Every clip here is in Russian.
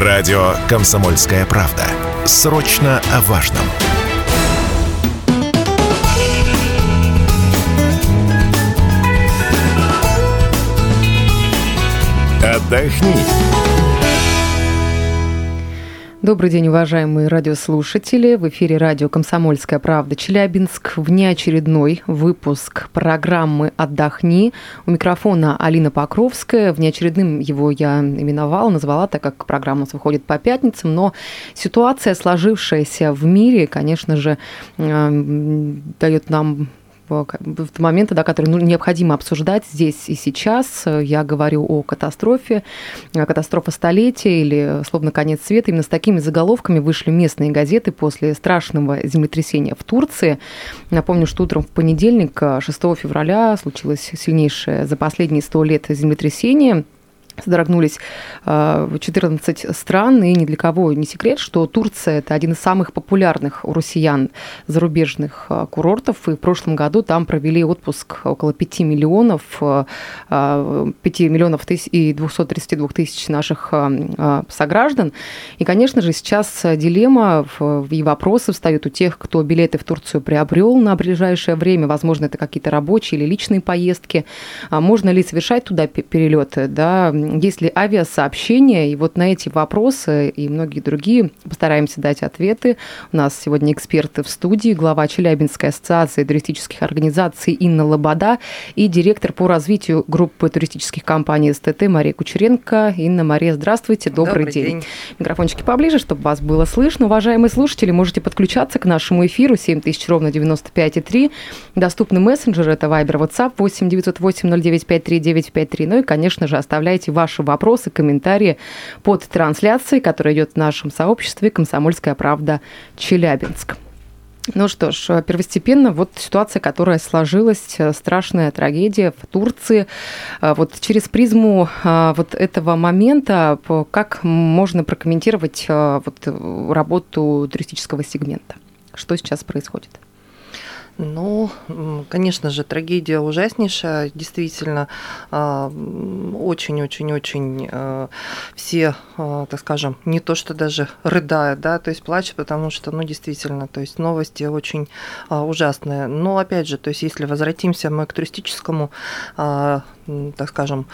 Радио «Комсомольская правда». Срочно о важном. Отдохни. Добрый день, уважаемые радиослушатели. В эфире радио «Комсомольская правда» Челябинск. Внеочередной выпуск программы «Отдохни». У микрофона Алина Покровская. Внеочередным его я именовала, назвала, так как программа у нас выходит по пятницам. Но ситуация, сложившаяся в мире, конечно же, э, дает нам в моменты, да, которые ну, необходимо обсуждать здесь и сейчас. Я говорю о катастрофе, катастрофа столетия или словно конец света. Именно с такими заголовками вышли местные газеты после страшного землетрясения в Турции. Напомню, что утром в понедельник, 6 февраля, случилось сильнейшее за последние 100 лет землетрясение – содрогнулись 14 э, стран, и ни для кого не секрет, что Турция – это один из самых популярных у россиян зарубежных э, курортов, и в прошлом году там провели отпуск около 5 миллионов, 5 э, миллионов и 232 тысяч наших сограждан. И, конечно же, сейчас дилемма и вопросы встают у тех, кто билеты в Турцию приобрел на ближайшее время, возможно, это какие-то рабочие или личные поездки, а можно ли совершать туда перелеты, да, есть ли авиасообщение? И вот на эти вопросы и многие другие постараемся дать ответы. У нас сегодня эксперты в студии, глава Челябинской ассоциации туристических организаций Инна Лобода и директор по развитию группы туристических компаний СТТ Мария Кучеренко. Инна, Мария, здравствуйте, добрый, добрый день. день. Микрофончики поближе, чтобы вас было слышно. Уважаемые слушатели, можете подключаться к нашему эфиру 7000 ровно 95,3. Доступны мессенджеры, это Viber, WhatsApp 8 908 0953 953. Ну и, конечно же, оставляйте ваши вопросы, комментарии под трансляцией, которая идет в нашем сообществе «Комсомольская правда. Челябинск». Ну что ж, первостепенно вот ситуация, которая сложилась, страшная трагедия в Турции. Вот через призму а, вот этого момента, как можно прокомментировать вот работу туристического сегмента? Что сейчас происходит? Ну, конечно же, трагедия ужаснейшая. Действительно, очень-очень-очень а, все, а, так скажем, не то что даже рыдают, да, то есть плачут, потому что, ну, действительно, то есть новости очень а, ужасные. Но, опять же, то есть если возвратимся мы к туристическому так скажем,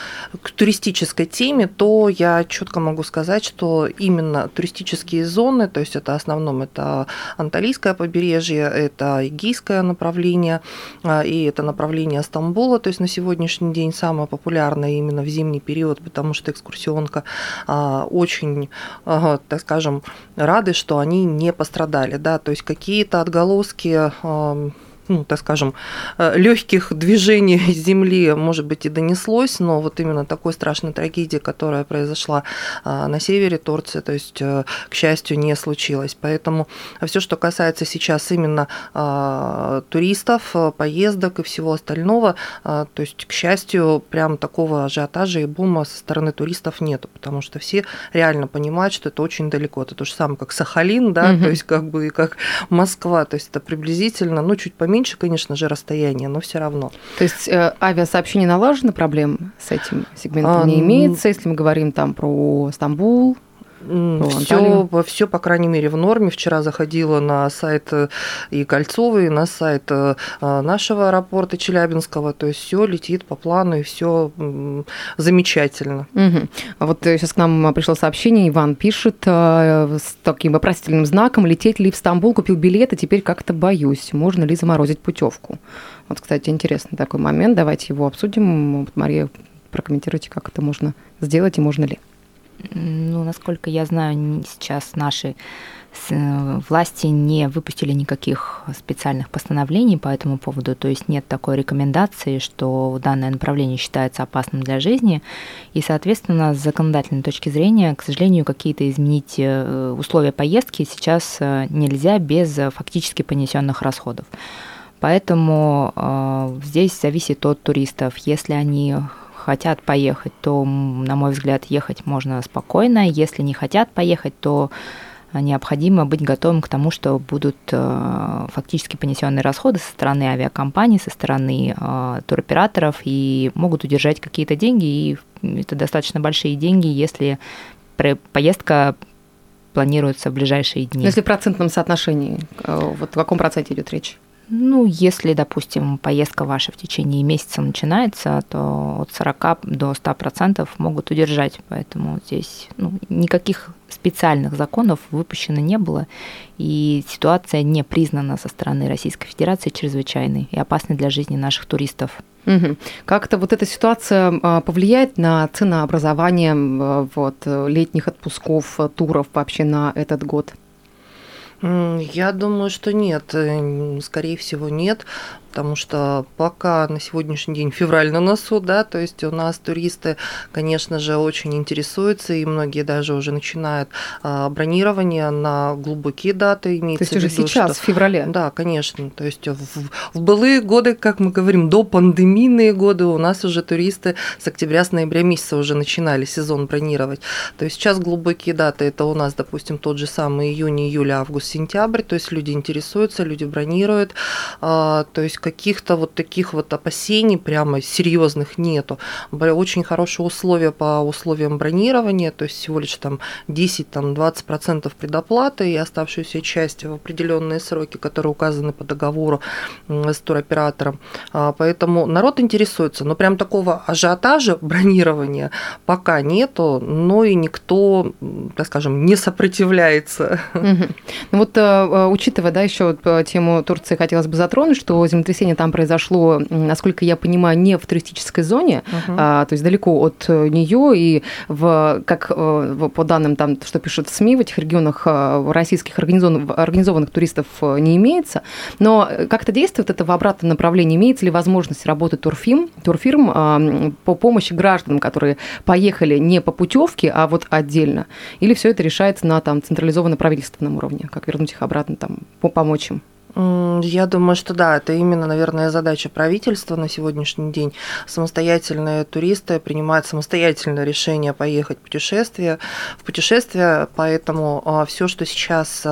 к туристической теме, то я четко могу сказать, что именно туристические зоны, то есть это в основном это Анталийское побережье, это Эгейское направление, а, и это направление Стамбула, то есть на сегодняшний день самое популярное именно в зимний период, потому что экскурсионка а, очень, так скажем, рады, что они не пострадали, да, то есть какие-то отголоски ну, так скажем, э, легких движений Земли, может быть, и донеслось, но вот именно такой страшной трагедии, которая произошла э, на севере Турции, то есть, э, к счастью, не случилось. Поэтому все, что касается сейчас именно туристов, поездок и всего остального, то есть, к счастью, прям такого ажиотажа и бума со стороны туристов нету, потому что все реально понимают, что это очень далеко. Это то же самое, как Сахалин, да, угу. то есть, как бы, и как Москва, то есть, это приблизительно, ну, чуть поменьше меньше, конечно же, расстояние, но все равно. То есть э, авиасообщение налажено, проблем с этим сегментом а, не имеется, если мы говорим там про Стамбул, все, все, по крайней мере, в норме. Вчера заходила на сайт э, и Кольцовый, на сайт э, нашего аэропорта Челябинского. То есть все летит по плану и все замечательно. Угу. Вот сейчас к нам пришло сообщение. Иван пишет э, с таким вопросительным знаком: лететь ли в Стамбул, купил билет, и теперь как-то боюсь. Можно ли заморозить путевку? Вот, кстати, интересный такой момент. Давайте его обсудим. Мария, прокомментируйте, как это можно сделать и можно ли. Ну, насколько я знаю, сейчас наши э, власти не выпустили никаких специальных постановлений по этому поводу, то есть нет такой рекомендации, что данное направление считается опасным для жизни, и, соответственно, с законодательной точки зрения, к сожалению, какие-то изменить э, условия поездки сейчас э, нельзя без фактически понесенных расходов. Поэтому э, здесь зависит от туристов. Если они хотят поехать, то, на мой взгляд, ехать можно спокойно. Если не хотят поехать, то необходимо быть готовым к тому, что будут э, фактически понесенные расходы со стороны авиакомпаний, со стороны э, туроператоров и могут удержать какие-то деньги, и это достаточно большие деньги, если поездка планируется в ближайшие дни. Если в процентном соотношении, вот о каком проценте идет речь? Ну, если, допустим, поездка ваша в течение месяца начинается, то от 40 до 100% могут удержать. Поэтому здесь ну, никаких специальных законов выпущено не было, и ситуация не признана со стороны Российской Федерации чрезвычайной и опасной для жизни наших туристов. Угу. Как-то вот эта ситуация а, повлияет на ценообразование вот, летних отпусков, туров вообще на этот год? Я думаю, что нет. Э, скорее всего, нет потому что пока на сегодняшний день февраль на носу, да, то есть у нас туристы, конечно же, очень интересуются, и многие даже уже начинают а, бронирование на глубокие даты. Имеется то есть уже виду, сейчас, что... в феврале? Да, конечно. То есть в, в былые годы, как мы говорим, до пандемийные годы у нас уже туристы с октября, с ноября месяца уже начинали сезон бронировать. То есть сейчас глубокие даты, это у нас, допустим, тот же самый июнь, июль, август, сентябрь, то есть люди интересуются, люди бронируют, а, то есть каких-то вот таких вот опасений прямо серьезных нету. Очень хорошие условия по условиям бронирования, то есть всего лишь там 10-20% предоплаты и оставшуюся часть в определенные сроки, которые указаны по договору с туроператором. А, поэтому народ интересуется, но прям такого ажиотажа бронирования пока нету, но и никто, так скажем, не сопротивляется. Ну вот, э, учитывая, да, еще э, тему Турции хотелось бы затронуть, что землетрясение землетрясение там произошло, насколько я понимаю, не в туристической зоне, угу. а, то есть далеко от э, нее, и в, как э, по данным там, что пишут СМИ, в этих регионах э, российских организованных, организованных туристов не имеется. Но как-то действует это в обратном направлении? Имеется ли возможность работать турфирм, турфирм а, по помощи гражданам, которые поехали не по путевке, а вот отдельно? Или все это решается на там, централизованно правительственном уровне? Как вернуть их обратно, там, помочь им? Я думаю, что да, это именно, наверное, задача правительства на сегодняшний день. Самостоятельные туристы принимают самостоятельное решение поехать в путешествие, в путешествие, поэтому а, все, что сейчас,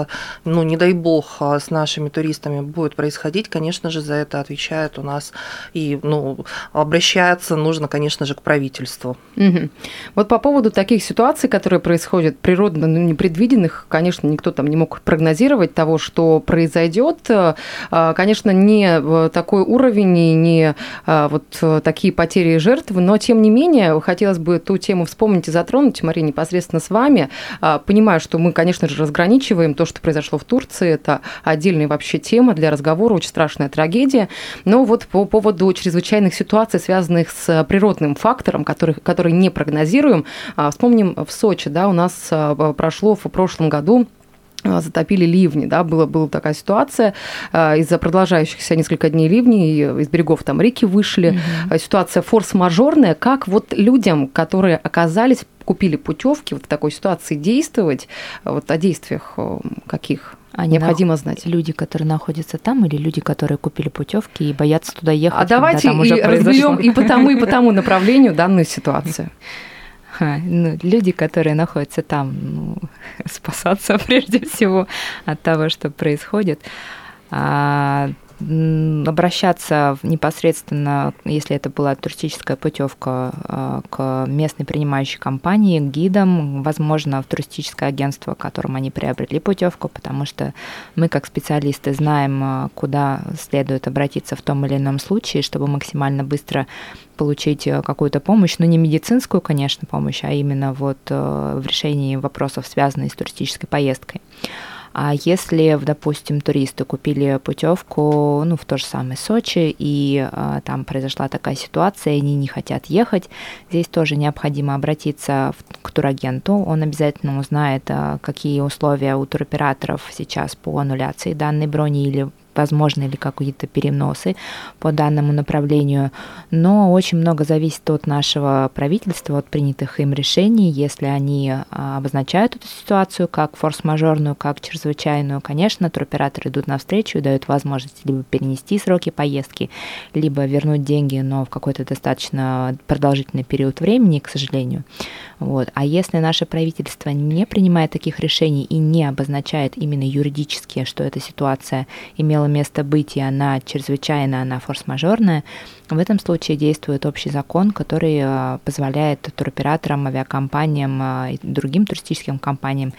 ну, не дай бог, а, с нашими туристами будет происходить, конечно же, за это отвечает у нас и, ну, обращаться нужно, конечно же, к правительству. Угу. Вот по поводу таких ситуаций, которые происходят природно ну, непредвиденных, конечно, никто там не мог прогнозировать того, что произойдет конечно, не э, такой уровень и не а, вот э, такие потери и жертвы, но тем не менее хотелось бы ту тему вспомнить и затронуть, Мария, непосредственно с вами. Понимаю, что мы, конечно же, разграничиваем то, что произошло в Турции, это отдельная вообще тема для разговора, очень страшная трагедия. Но вот по поводу чрезвычайных ситуаций, связанных с природным фактором, который, который не прогнозируем, вспомним в Сочи, да, у нас прошло в прошлом году затопили ливни, да, была, была такая ситуация а, из-за продолжающихся несколько дней ливней, из берегов там реки вышли, mm-hmm. ситуация форс-мажорная, как вот людям, которые оказались, купили путевки вот в такой ситуации действовать, вот о действиях каких? Они необходимо знать. Люди, которые находятся там, или люди, которые купили путевки и боятся туда ехать. А давайте и разберем и по тому, и по тому направлению данную ситуацию. Ну, люди, которые находятся там, ну, спасаться прежде всего от того, что происходит. А, обращаться непосредственно, если это была туристическая путевка, а, к местной принимающей компании, к гидам, возможно, в туристическое агентство, которым они приобрели путевку, потому что мы, как специалисты, знаем, а, куда следует обратиться в том или ином случае, чтобы максимально быстро получить э, какую-то помощь, но не медицинскую, конечно, помощь, а именно вот в решении вопросов, связанных с туристической поездкой. А если, допустим, туристы купили путевку, ну, в то же самое Сочи, и а, там произошла такая ситуация, и они не хотят ехать, здесь тоже необходимо обратиться в, к турагенту. Он обязательно узнает, а, какие условия у туроператоров сейчас по аннуляции данной брони или возможны ли какие-то переносы по данному направлению, но очень много зависит от нашего правительства, от принятых им решений. Если они а, обозначают эту ситуацию как форс-мажорную, как чрезвычайную, конечно, туроператоры идут навстречу и дают возможность либо перенести сроки поездки, либо вернуть деньги, но в какой-то достаточно продолжительный период времени, к сожалению. Вот. А если наше правительство не принимает таких решений и не обозначает именно юридически, что эта ситуация имела имела место быть, и она чрезвычайно, она форс-мажорная, в этом случае действует общий закон, который э, позволяет туроператорам, авиакомпаниям и другим туристическим компаниям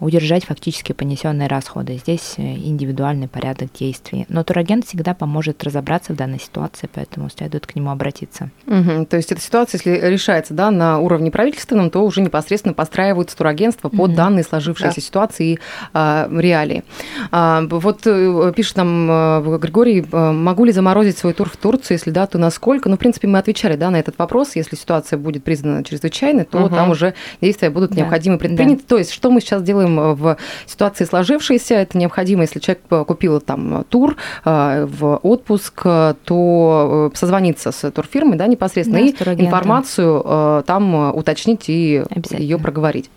удержать фактически понесенные расходы. Здесь э, индивидуальный порядок действий. Но турагент всегда поможет разобраться в данной ситуации, поэтому следует к нему обратиться. Угу, то есть эта ситуация, если решается да, на уровне правительственном, то уже непосредственно подстраиваются турагентства под угу. данные сложившейся да. ситуации и а, реалии. А, вот э, пишет нам э, Григорий, могу ли заморозить свой тур в Турцию, если да, то насколько? Ну, в принципе, мы отвечали да, на этот вопрос. Если ситуация будет признана чрезвычайной, то угу. там уже действия будут да. необходимы предприняты. Да. То есть что мы сейчас делаем Э, в ситуации сложившейся. Это необходимо, если человек э, купил там тур э, в отпуск, то созвониться с турфирмой да, непосредственно да, и информацию там уточнить и ее проговорить.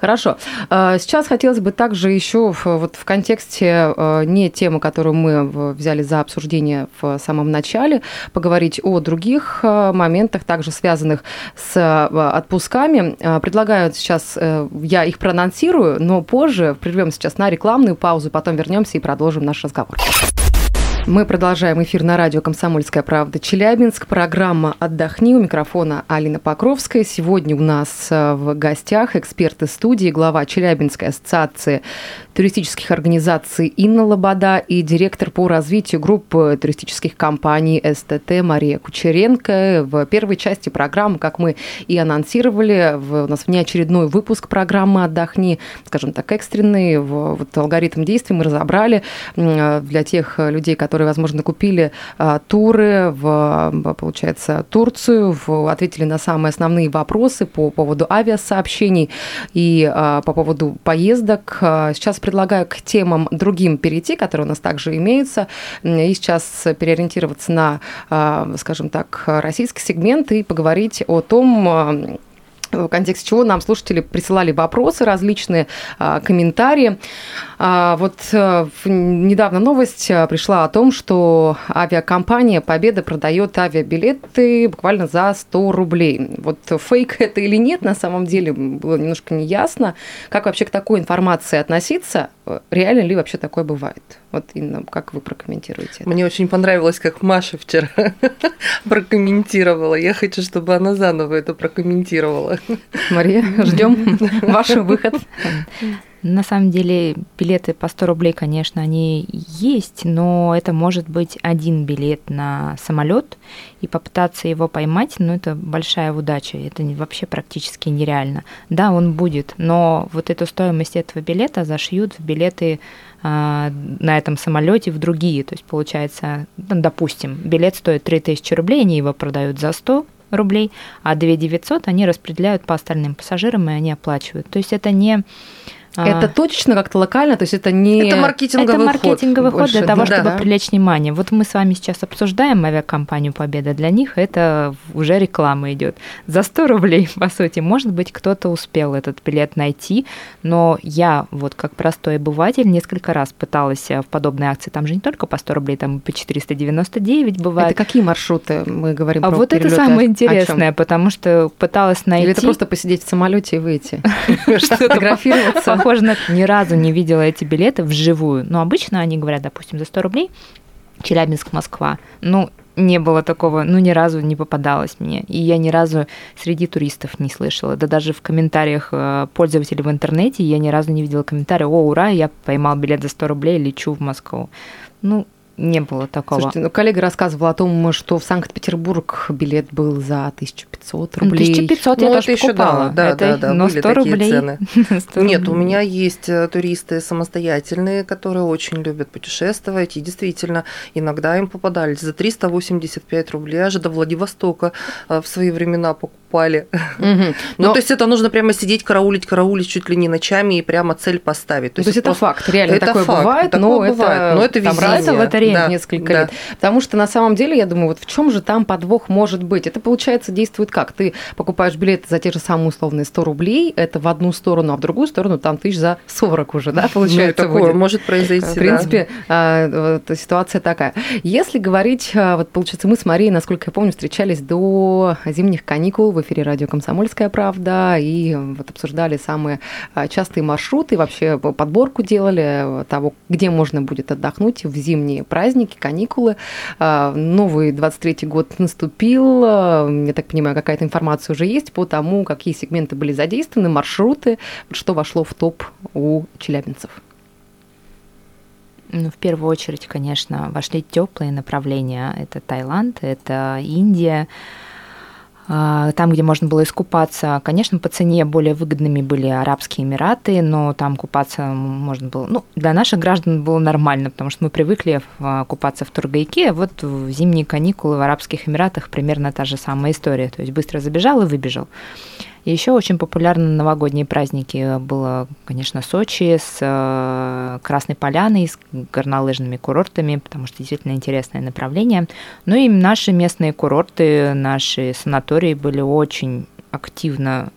Хорошо. Сейчас хотелось бы также еще вот в контексте не темы, которую мы взяли за обсуждение в самом начале, поговорить о других моментах, также связанных с отпусками. Предлагаю сейчас, я их проанонсирую, но позже. Прервем сейчас на рекламную паузу, потом вернемся и продолжим наш разговор. Мы продолжаем эфир на радио «Комсомольская правда» Челябинск. Программа «Отдохни». У микрофона Алина Покровская. Сегодня у нас э, в гостях эксперты студии, глава Челябинской ассоциации туристических организаций Инна Лобода и директор по развитию группы туристических компаний СТТ Мария Кучеренко. В первой части программы, как мы и анонсировали, в, у нас внеочередной выпуск программы «Отдохни», скажем так, экстренный. В, вот алгоритм действий мы разобрали э, для тех людей, которые, возможно, купили э, туры в, получается, Турцию, в, ответили на самые основные вопросы по поводу авиасообщений и э, по поводу поездок. Сейчас предлагаю к темам другим перейти, которые у нас также имеются, и сейчас переориентироваться на, а, скажем так, российский сегмент и поговорить о том, в контексте чего нам слушатели присылали вопросы различные, а, комментарии. А, вот э, недавно новость э, пришла о том, что авиакомпания «Победа» продает авиабилеты буквально за 100 рублей. Вот фейк это или нет, на самом деле было немножко неясно. Как вообще к такой информации относиться? Реально ли вообще такое бывает? Вот, Инна, как вы прокомментируете это? Мне очень понравилось, как Маша вчера прокомментировала. Я хочу, чтобы она заново это прокомментировала. Мария, ждем ваш выход. На самом деле билеты по 100 рублей, конечно, они есть, но это может быть один билет на самолет, и попытаться его поймать, ну, это большая удача, это вообще практически нереально. Да, он будет, но вот эту стоимость этого билета зашьют в билеты а, на этом самолете в другие. То есть, получается, ну, допустим, билет стоит 3000 рублей, они его продают за 100 рублей, а 2 900 они распределяют по остальным пассажирам, и они оплачивают. То есть это не. Это точечно как-то локально, то есть это не... Это маркетинговый, это маркетинговый ход, ход для того, да, чтобы да. привлечь внимание. Вот мы с вами сейчас обсуждаем авиакомпанию «Победа». Для них это уже реклама идет. За 100 рублей, по сути, может быть, кто-то успел этот билет найти, но я вот как простой обыватель несколько раз пыталась в подобной акции, там же не только по 100 рублей, там по 499 бывает. Это какие маршруты мы говорим а про Вот это самое интересное, потому что пыталась найти... Или это просто посидеть в самолете и выйти? Фотографироваться? Похоже на ни разу не видела эти билеты вживую. Но обычно они говорят, допустим, за 100 рублей Челябинск-Москва. Ну, не было такого, ну, ни разу не попадалось мне. И я ни разу среди туристов не слышала. Да даже в комментариях э, пользователей в интернете я ни разу не видела комментария, о, ура, я поймал билет за 100 рублей, лечу в Москву. Ну, не было такого. Слушайте, ну, коллега рассказывал о том, что в Санкт-Петербург билет был за 1500 рублей. 1500 ну, я тоже еще покупала. Да, это, да, да, но были 100 такие рублей. цены. 100 Нет, у меня есть э, туристы самостоятельные, которые очень любят путешествовать, и действительно, иногда им попадались за 385 рублей, аж до Владивостока э, в свои времена покупали. Угу. Ну, то есть это нужно прямо сидеть, караулить, караулить чуть ли не ночами и прямо цель поставить. То, то есть, это факт, реально это такое факт, бывает, такое но бывает, это, но это везение да, несколько да. лет. Потому что на самом деле, я думаю, вот в чем же там подвох может быть? Это, получается, действует как? Ты покупаешь билеты за те же самые условные 100 рублей, это в одну сторону, а в другую сторону там тысяч за 40 уже, да, получается? Ну, такое может произойти, В принципе, да. ситуация такая. Если говорить, а, вот, получается, мы с Марией, насколько я помню, встречались до зимних каникул в эфире радио «Комсомольская правда» и вот обсуждали самые а, частые маршруты, вообще подборку делали того, где можно будет отдохнуть в зимние праздники, каникулы. А, новый 23-й год наступил. Я так понимаю, какая-то информация уже есть по тому, какие сегменты были задействованы, маршруты, что вошло в топ у челябинцев. Ну, в первую очередь, конечно, вошли теплые направления. Это Таиланд, это Индия, а, там, где можно было искупаться. Конечно, по цене более выгодными были Арабские Эмираты, но там купаться можно было... Ну, для наших граждан было нормально, потому что мы привыкли а, купаться в Тургайке. Вот в зимние каникулы в Арабских Эмиратах примерно та же самая история. То есть быстро забежал и выбежал. Еще очень популярны новогодние праздники было, конечно, Сочи с э, Красной Поляной, с горнолыжными курортами, потому что действительно интересное направление. Ну и наши местные курорты, наши санатории были очень активно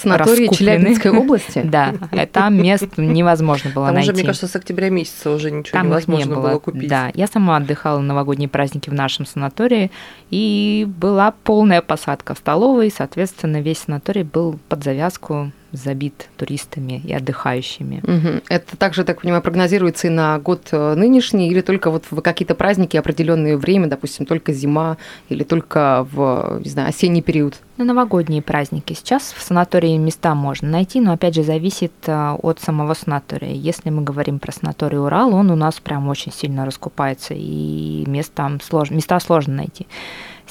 Санатории Челябинской области? Да, там мест невозможно было там найти. уже, мне кажется, с октября месяца уже ничего там невозможно не было. было купить. Да, я сама отдыхала на новогодние праздники в нашем санатории, и была полная посадка в столовой, соответственно, весь санаторий был под завязку забит туристами и отдыхающими. Угу. Это также, так понимаю, прогнозируется и на год э, нынешний, или только вот в какие-то праздники определенное время, допустим, только зима или только в, не знаю, осенний период? На новогодние праздники. Сейчас в санатории места можно найти, но опять же зависит э, от самого санатория. Если мы говорим про санаторий Урал, он у нас прям очень сильно раскупается, и мест там слож... места сложно найти.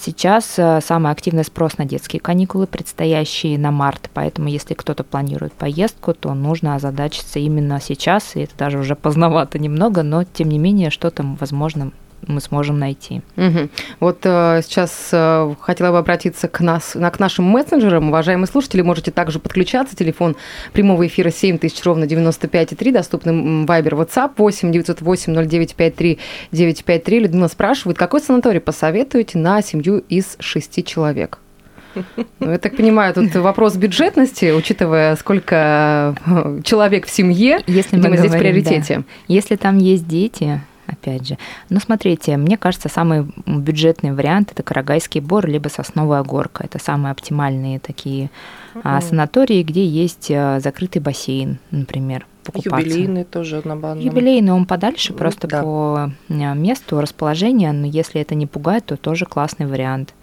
Сейчас э, самый активный спрос на детские каникулы, предстоящие на март, поэтому если кто-то планирует поездку, то нужно озадачиться именно сейчас, и это даже уже поздновато немного, но тем не менее что-то, возможно, мы сможем найти. Угу. Вот э, сейчас э, хотела бы обратиться к, нас, на, к нашим мессенджерам. Уважаемые слушатели, можете также подключаться. Телефон прямого эфира 7000 ровно 95,3. Доступный Вайбер, WhatsApp 8 908 0953 953. Людмила спрашивает, какой санаторий посоветуете на семью из шести человек? Ну, я так понимаю, тут вопрос бюджетности, учитывая, сколько э, человек в семье, если мы говорим, здесь в приоритете. Да. Если там есть дети, опять же. Но смотрите, мне кажется, самый бюджетный вариант это Карагайский бор либо Сосновая горка. Это самые оптимальные такие mm-hmm. санатории, где есть а, закрытый бассейн, например. Покупаться. Юбилейный тоже на банном. Юбилейный он подальше, просто да. по месту расположения, но если это не пугает, то тоже классный вариант.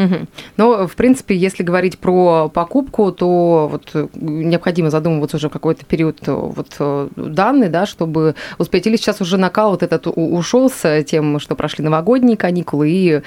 Угу. Но, в принципе, если говорить про покупку, то вот э, необходимо задумываться уже в какой-то период э, вот э, данный, да, чтобы успеть. Или сейчас уже накал вот этот ушел с тем, что прошли новогодние каникулы, и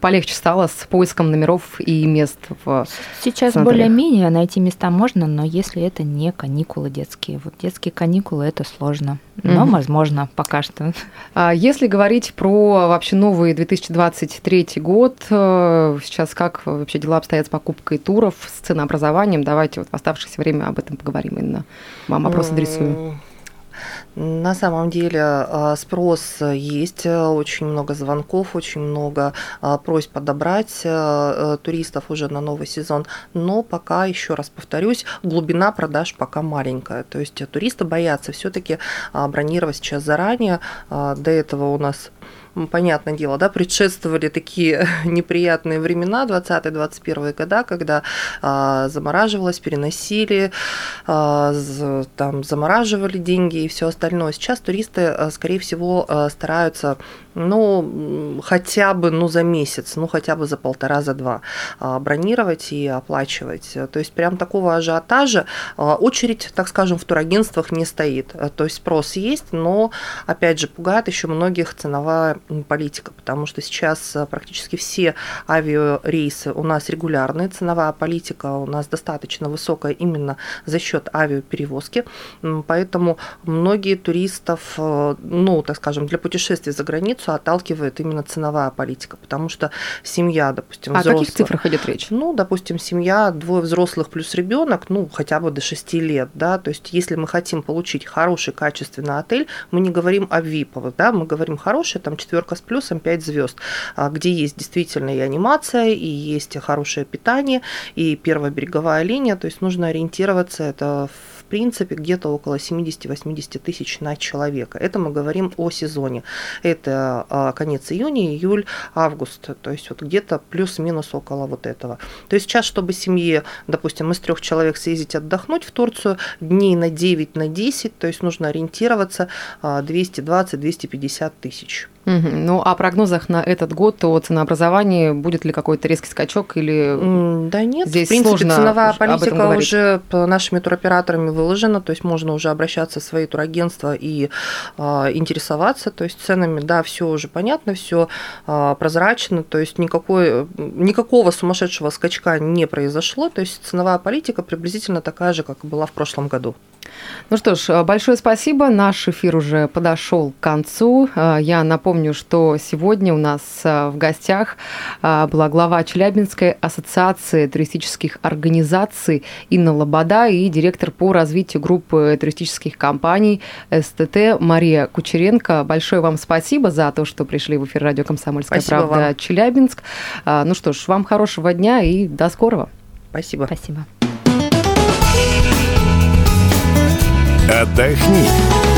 полегче стало с поиском номеров и мест в Сейчас более-менее найти места можно, но если это не каникулы детские. Вот детские каникулы – это сложно, но угу. возможно пока что. А если говорить про вообще новый 2023 год, сейчас как вообще дела обстоят с покупкой туров, с ценообразованием. Давайте вот в оставшееся время об этом поговорим, Инна. Вам вопрос адресую. На самом деле а, спрос есть, очень много звонков, очень много а, просьб подобрать а, туристов уже на новый сезон, но пока, еще раз повторюсь, глубина продаж пока маленькая. То есть туристы боятся все-таки бронировать сейчас заранее. До этого у нас понятное дело, да, предшествовали такие неприятные времена, 20-21 года, когда а, замораживалось, переносили, а, там замораживали деньги и все остальное. Сейчас туристы, а, скорее всего, а, стараются ну, хотя бы, ну, за месяц, ну, хотя бы за полтора, за два а, бронировать и оплачивать. То есть прям такого ажиотажа а, очередь, так скажем, в турагентствах не стоит. То есть спрос есть, но, опять же, пугает еще многих ценовая политика, потому что сейчас а, практически все авиарейсы у нас регулярные, ценовая политика у нас достаточно высокая именно за счет авиаперевозки, поэтому многие туристов, ну, так скажем, для путешествий за границу границу отталкивает именно ценовая политика, потому что семья, допустим, а взрослых... О каких цифрах идет речь? Ну, допустим, семья, двое взрослых плюс ребенок, ну, хотя бы до 6 лет, да, то есть если мы хотим получить хороший, качественный отель, мы не говорим о виповых, да, мы говорим хороший, там, четверка с плюсом, 5 звезд, а, где есть действительно и анимация, и есть хорошее питание, и первая береговая линия, то есть нужно ориентироваться, это в принципе где-то около 70-80 тысяч на человека. Это мы говорим о сезоне. Это а, конец июня, июль, август, то есть вот где-то плюс-минус около вот этого. То есть сейчас, чтобы семье, допустим, из трех человек съездить отдохнуть в Турцию дней на 9, на 10, то есть нужно ориентироваться 220-250 а, тысяч. Угу. Ну, а прогнозах на этот год о ценообразовании будет ли какой-то резкий скачок или Да нет, здесь в принципе, сложно ценовая политика уже нашими туроператорами выложена, то есть можно уже обращаться в свои турагентства и а, интересоваться, то есть ценами, да, все уже понятно, все а, прозрачно, то есть никакой, никакого сумасшедшего скачка не произошло, то есть ценовая политика приблизительно такая же, как и была в прошлом году. Ну что ж, большое спасибо. Наш эфир уже подошел к концу. А, я напомню, что сегодня у нас а, в гостях была глава Челябинской ассоциации туристических организаций Инна Лобода и директор по развитию группы туристических компаний СТТ Мария Кучеренко. Большое вам спасибо за то, что пришли в эфир радио «Комсомольская спасибо правда» вам. Челябинск. Ну что ж, вам хорошего дня и до скорого. Спасибо. Спасибо. Отдохни.